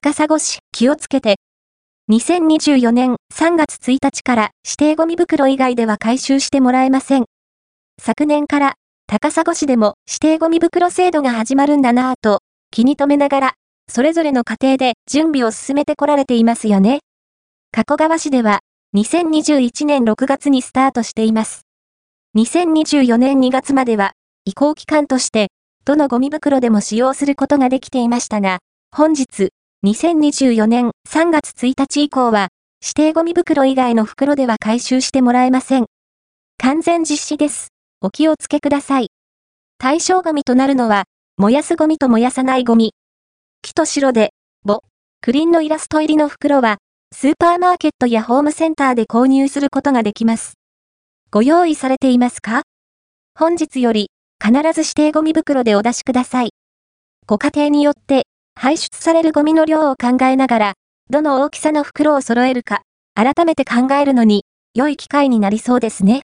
高砂市気をつけて。2024年3月1日から指定ゴミ袋以外では回収してもらえません。昨年から高砂市でも指定ゴミ袋制度が始まるんだなぁと気に留めながらそれぞれの家庭で準備を進めてこられていますよね。加古川市では2021年6月にスタートしています。2024年2月までは移行期間としてどのゴミ袋でも使用することができていましたが、本日2024年3月1日以降は、指定ゴミ袋以外の袋では回収してもらえません。完全実施です。お気をつけください。対象ゴミとなるのは、燃やすゴミと燃やさないゴミ。木と白で、ボ、クリンのイラスト入りの袋は、スーパーマーケットやホームセンターで購入することができます。ご用意されていますか？本日より、必ず指定ゴミ袋でお出しください。ご家庭によって、排出されるゴミの量を考えながら、どの大きさの袋を揃えるか、改めて考えるのに、良い機会になりそうですね。